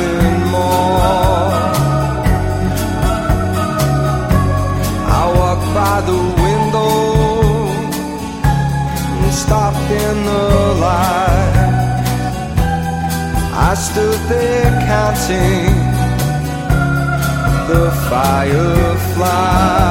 something more. I walked by the window and stopped in the light. I stood there counting the fireflies.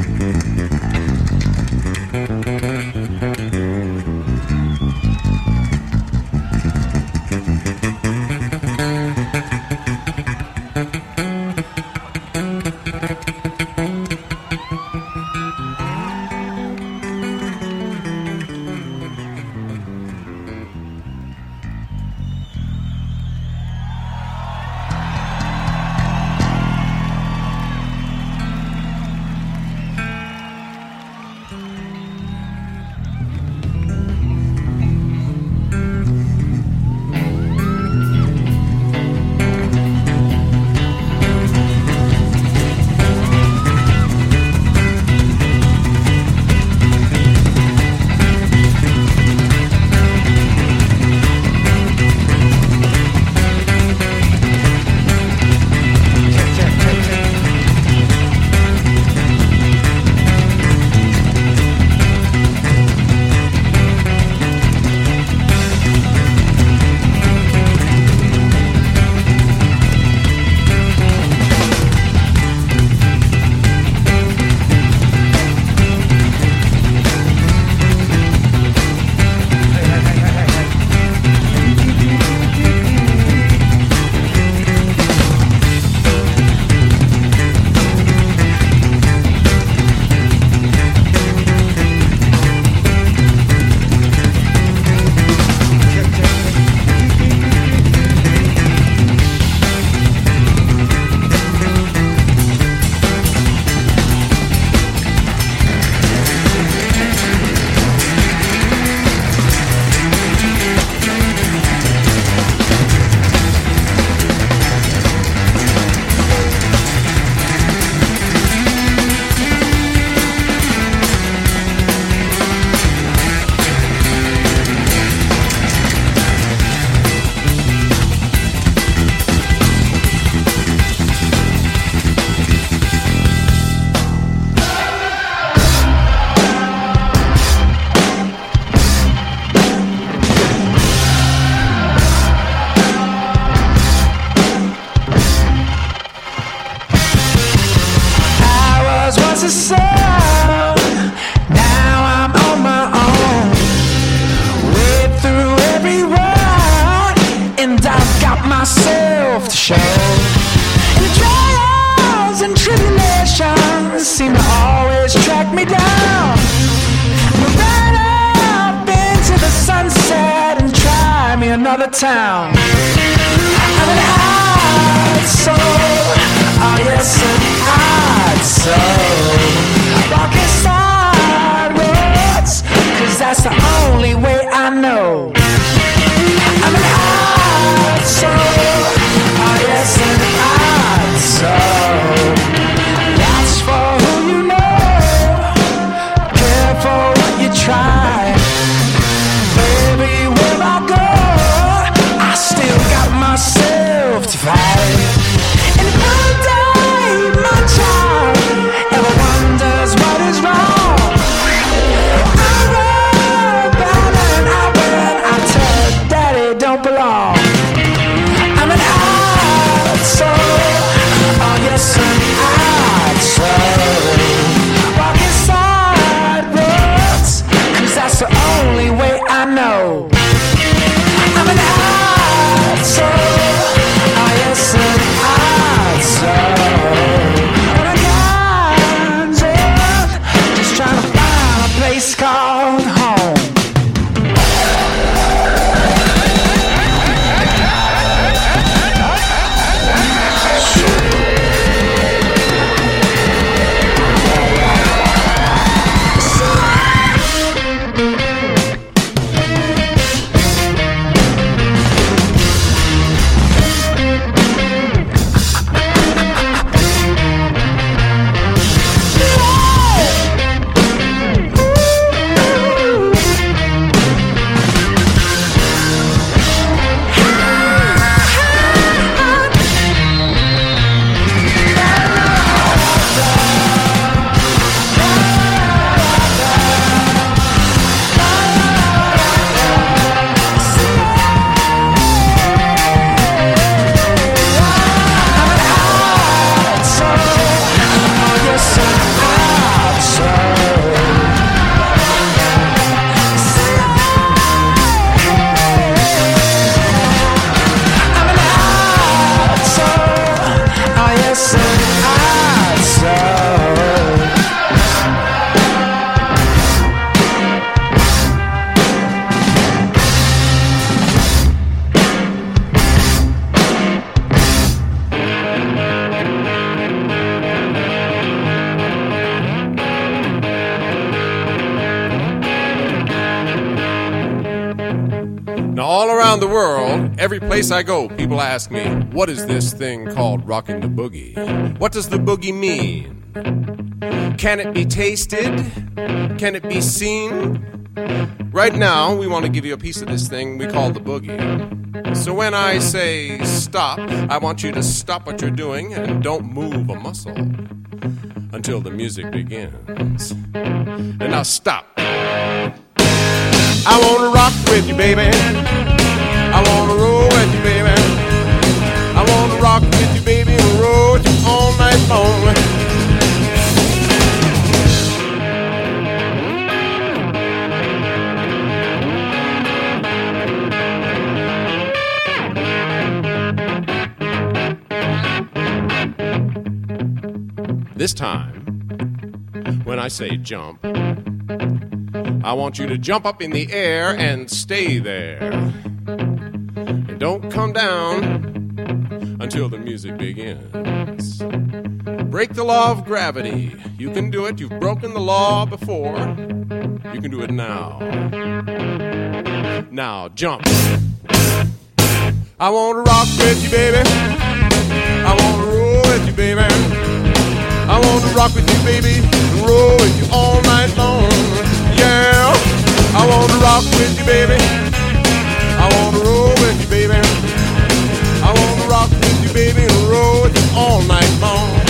Mm-hmm. place I go, people ask me, what is this thing called rocking the boogie? What does the boogie mean? Can it be tasted? Can it be seen? Right now, we want to give you a piece of this thing we call the boogie. So when I say stop, I want you to stop what you're doing and don't move a muscle until the music begins. And now stop. I wanna rock with you, baby. I wanna roll with you, baby. I wanna rock with you, baby, and roll with you all night long. This time, when I say jump, I want you to jump up in the air and stay there. Don't come down until the music begins. Break the law of gravity. You can do it. You've broken the law before. You can do it now. Now, jump. I want to rock with you, baby. I want to roll with you, baby. I want to rock with you, baby, and roll with you all night long. Yeah, I want to rock with you, baby. To roll with you, baby. I want to rock with you, baby, and roll with you all night long.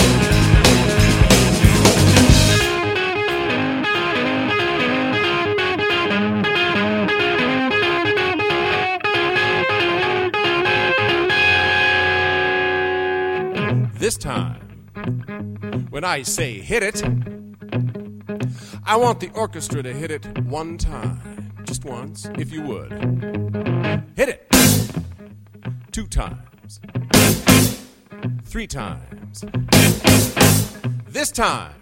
This time, when I say hit it, I want the orchestra to hit it one time. Just once, if you would. Hit it! Two times. Three times. This time,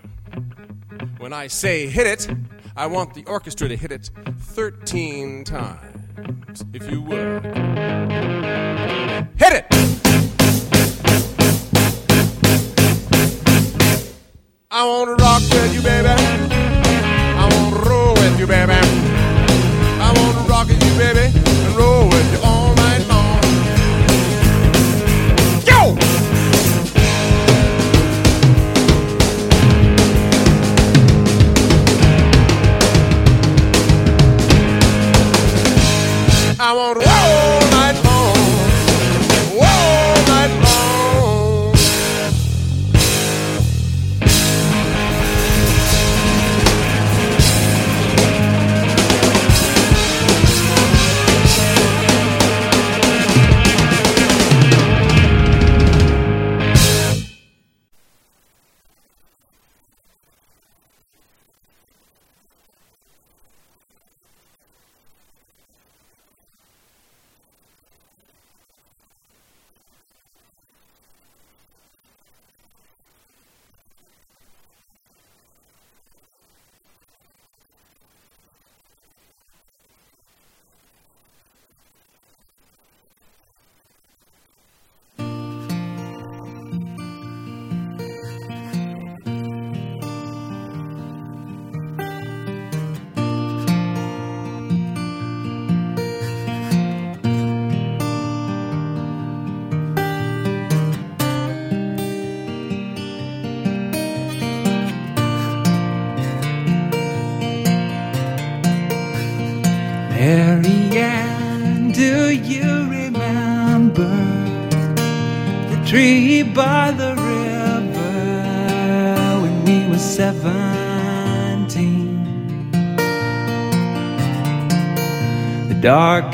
when I say hit it, I want the orchestra to hit it 13 times, if you would. Hit it! I wanna rock with you, baby. I wanna roll with you, baby. I wanna rock with you, baby, I wanna roll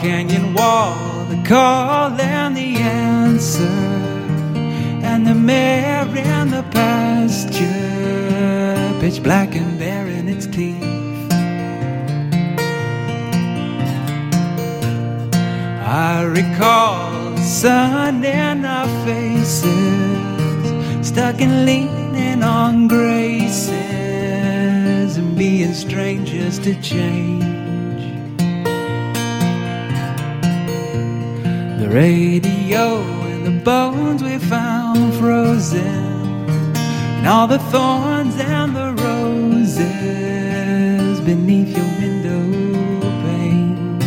canyon wall, the call and the answer, and the mare in the pasture, pitch black and bare in its teeth. I recall the sun in our faces, stuck and leaning on graces, and being strangers to change. The radio and the bones we found frozen, and all the thorns and the roses beneath your window pane.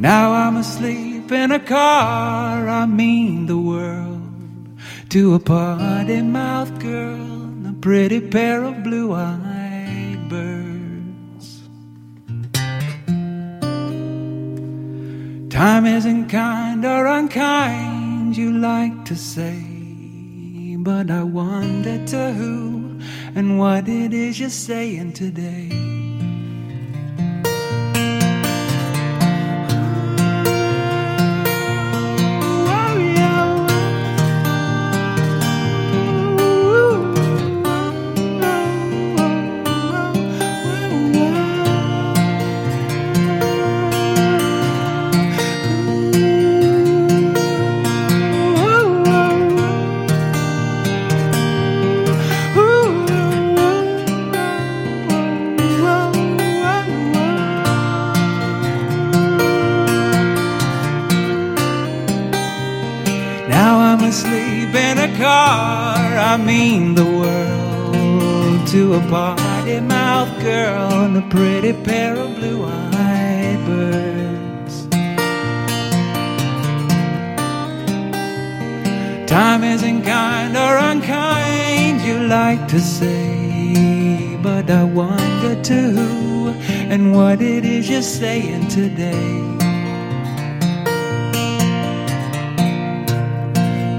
Now I'm asleep in a car, I mean the world, to a party mouth girl and a pretty pair of blue eyed Time isn't kind or unkind, you like to say, but I wonder to who and what it is you're saying today. Time isn't kind or unkind, you like to say, but I wonder to who and what it is you're saying today.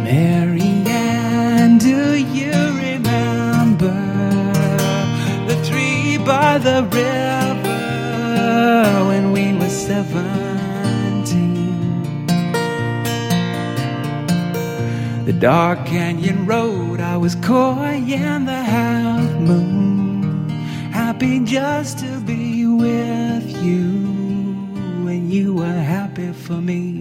Mary do you remember the tree by the river when we were seventeen? dark canyon road, I was coy in the half moon, happy just to be with you, and you were happy for me.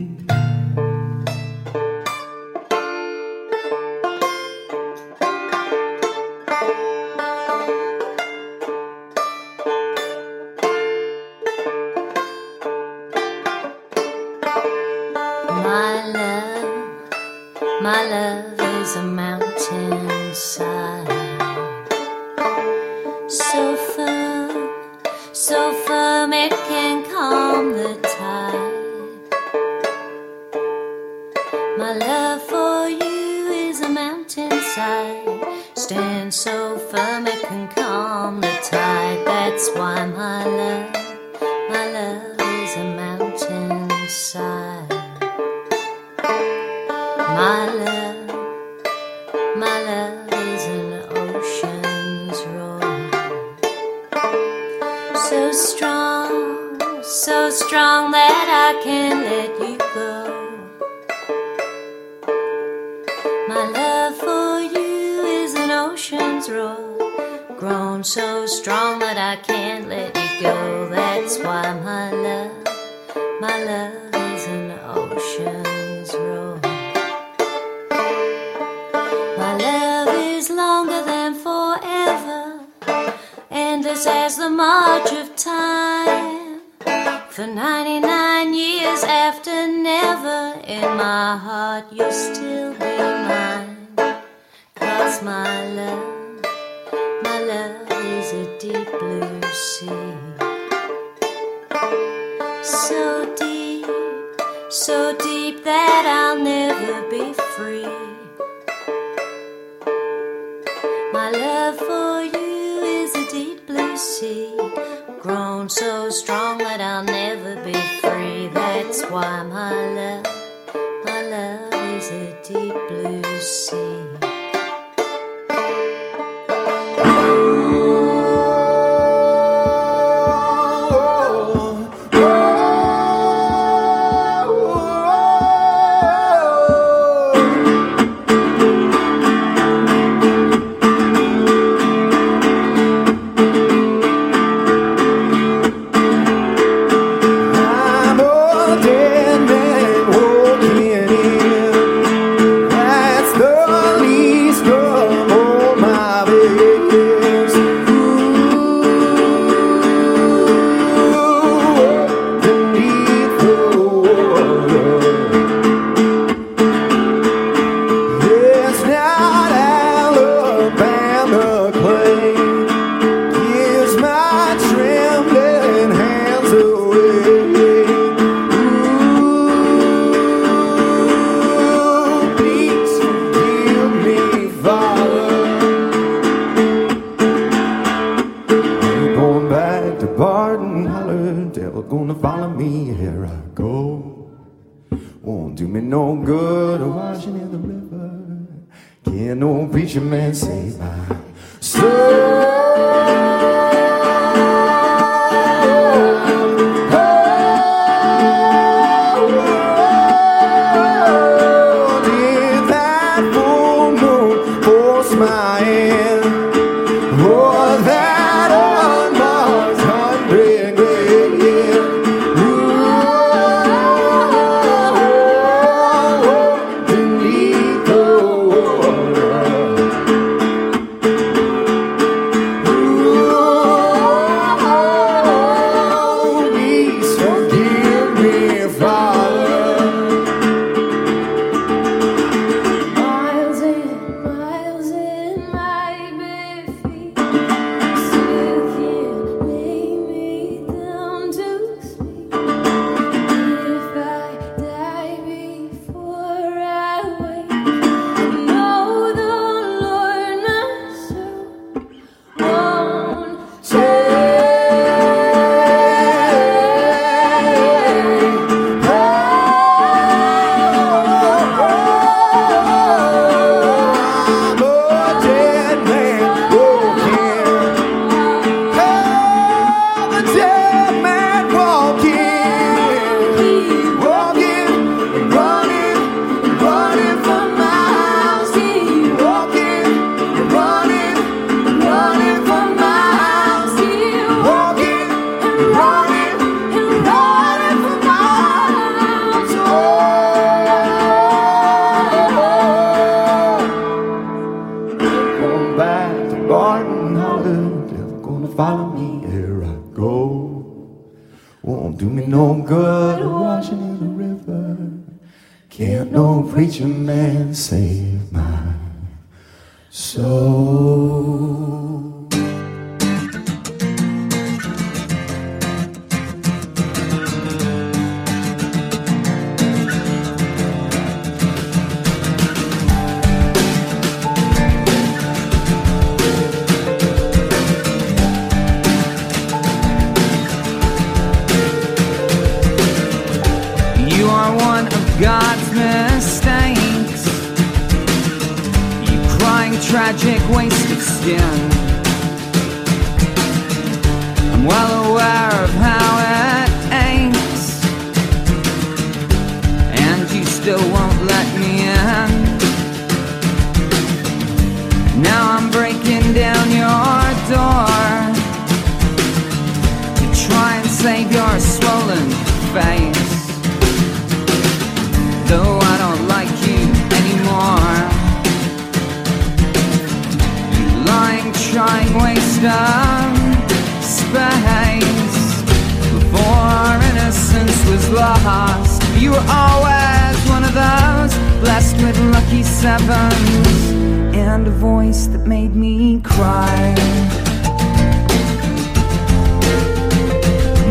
Lost, you were always one of those blessed with lucky sevens and a voice that made me cry.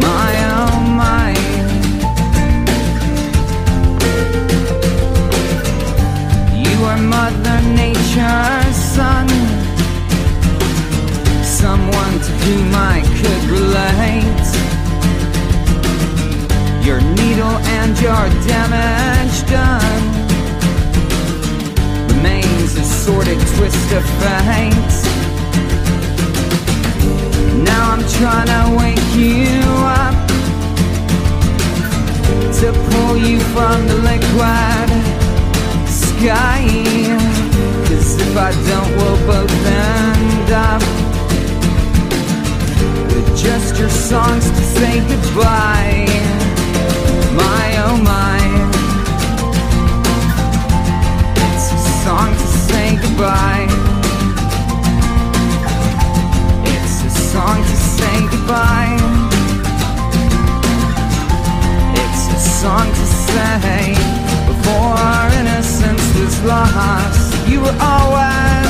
My oh my. You are Mother Nature's son. Someone to whom I could relate. Your needle and your damage done remains a sordid twist of fate. Now I'm trying to wake you up to pull you from the liquid sky. Cause if I don't, we'll both end up with just your songs to say goodbye. My oh it's a song to say goodbye. It's a song to say goodbye. It's a song to say before our innocence was lost. You were always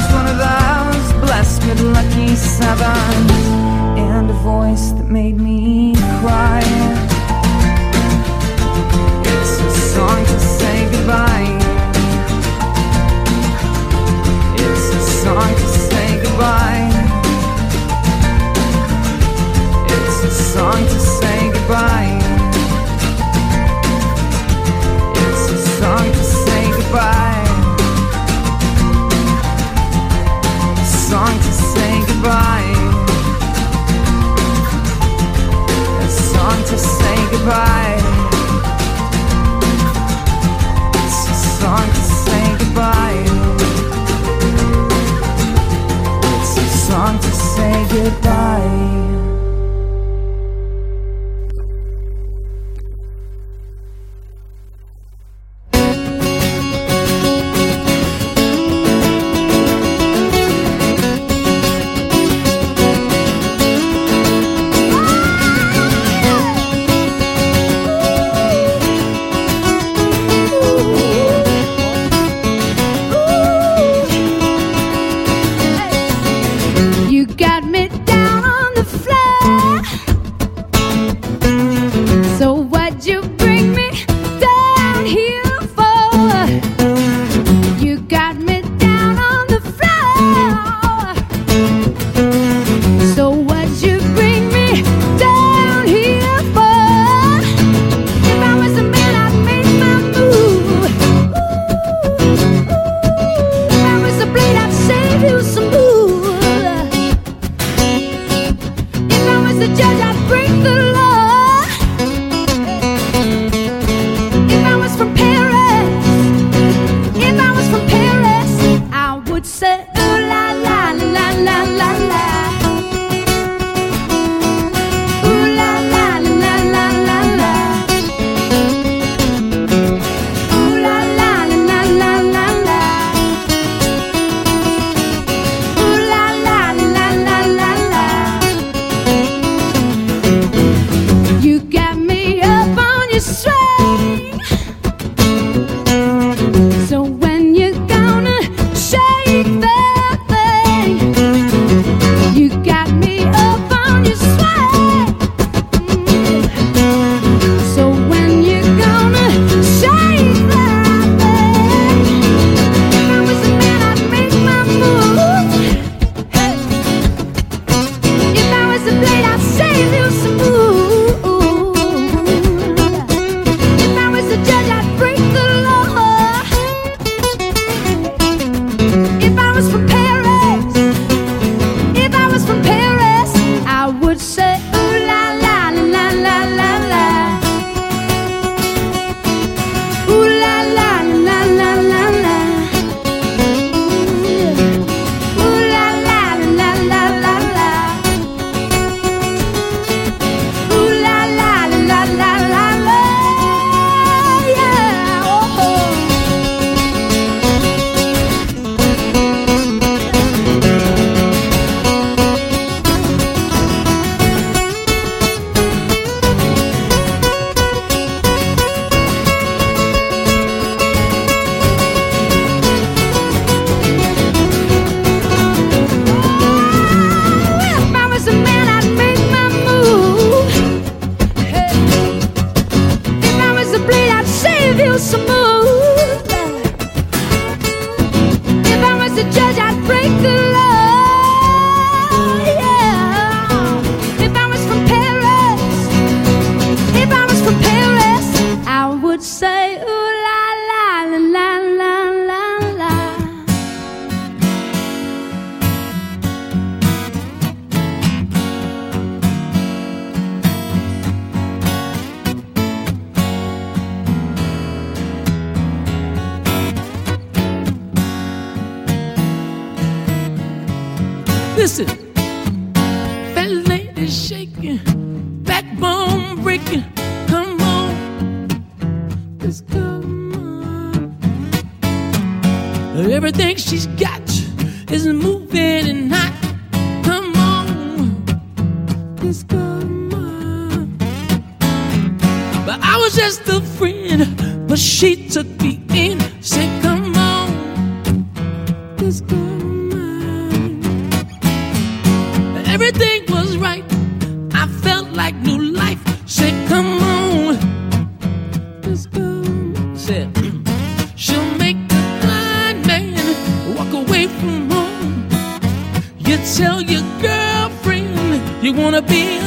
to be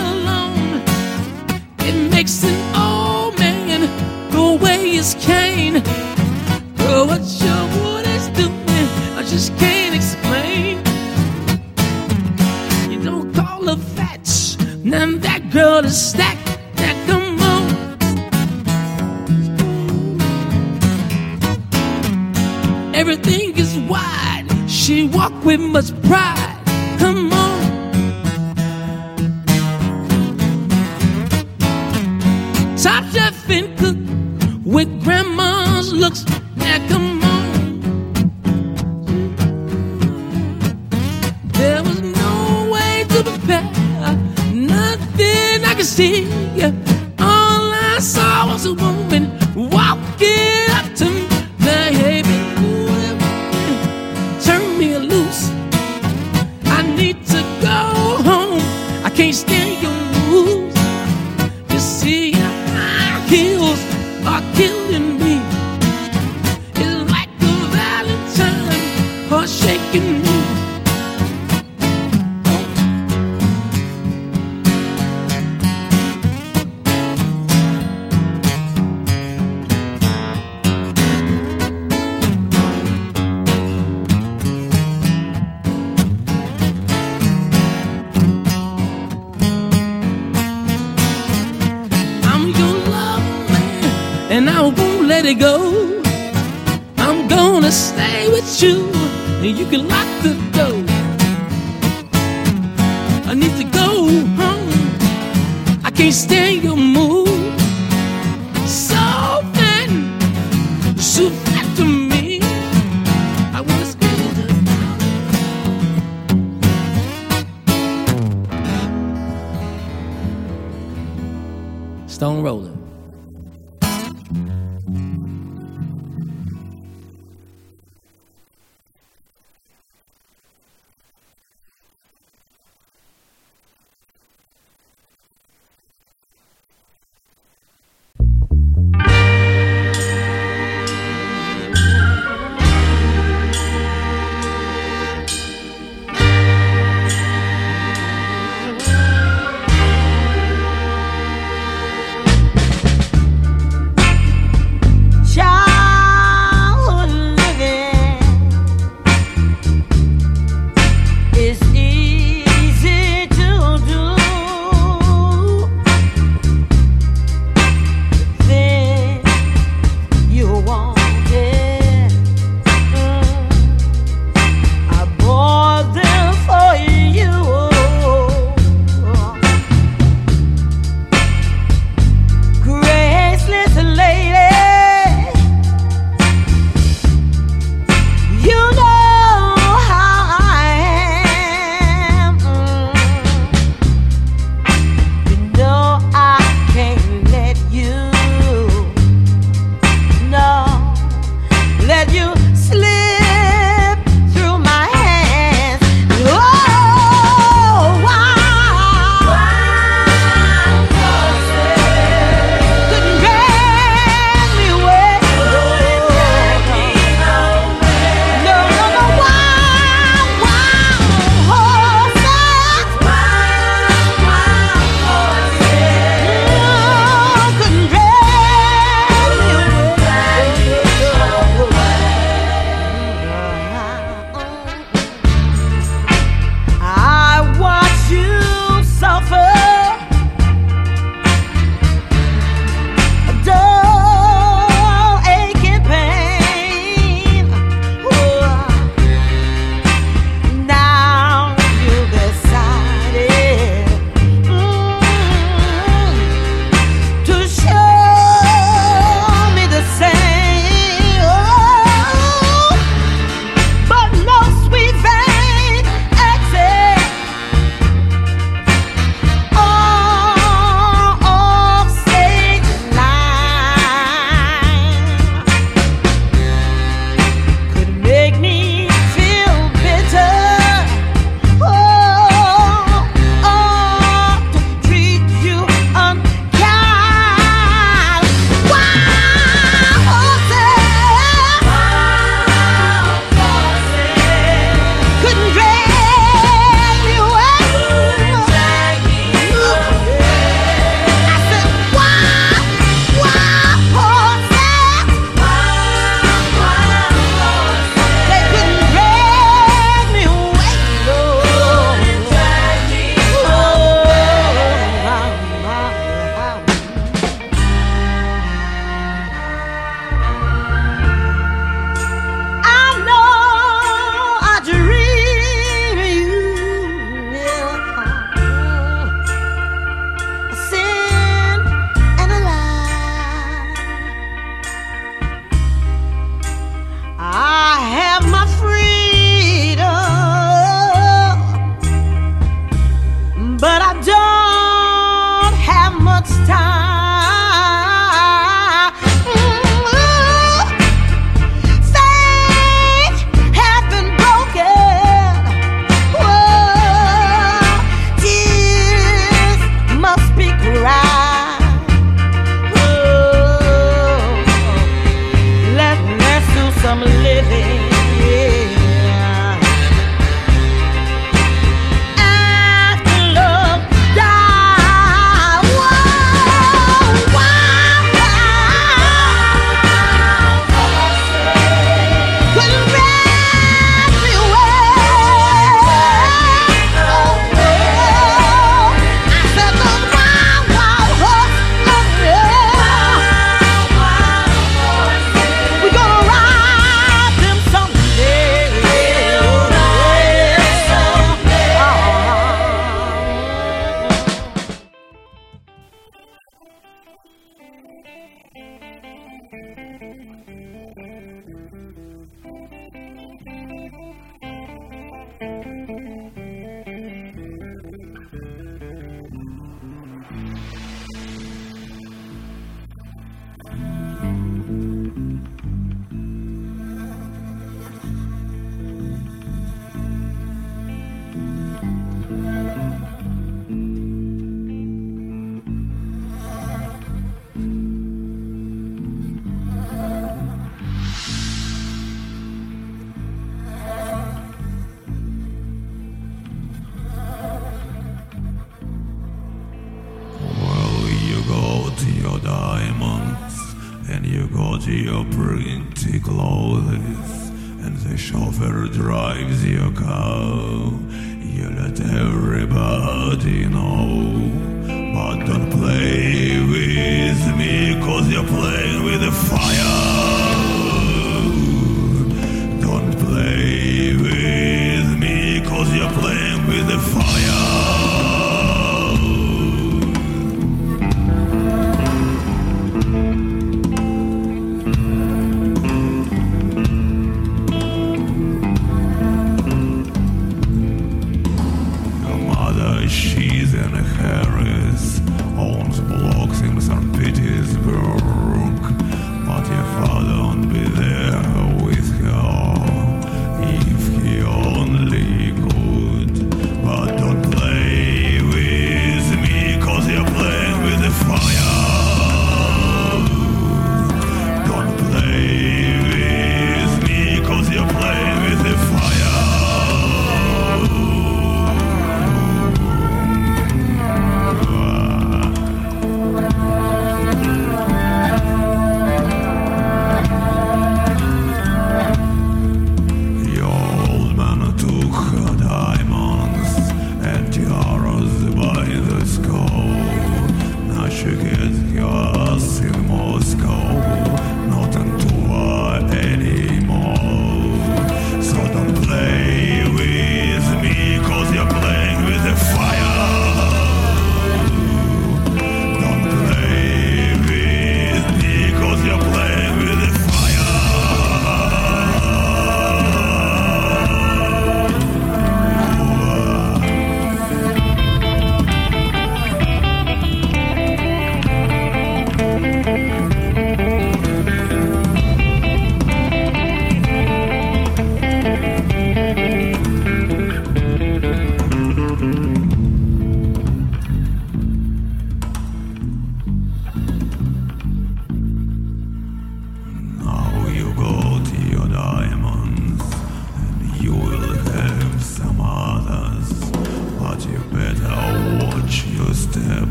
and I won't let it go. I'm gonna stay with you, and you can lock the door. I need to go home. I can't stay.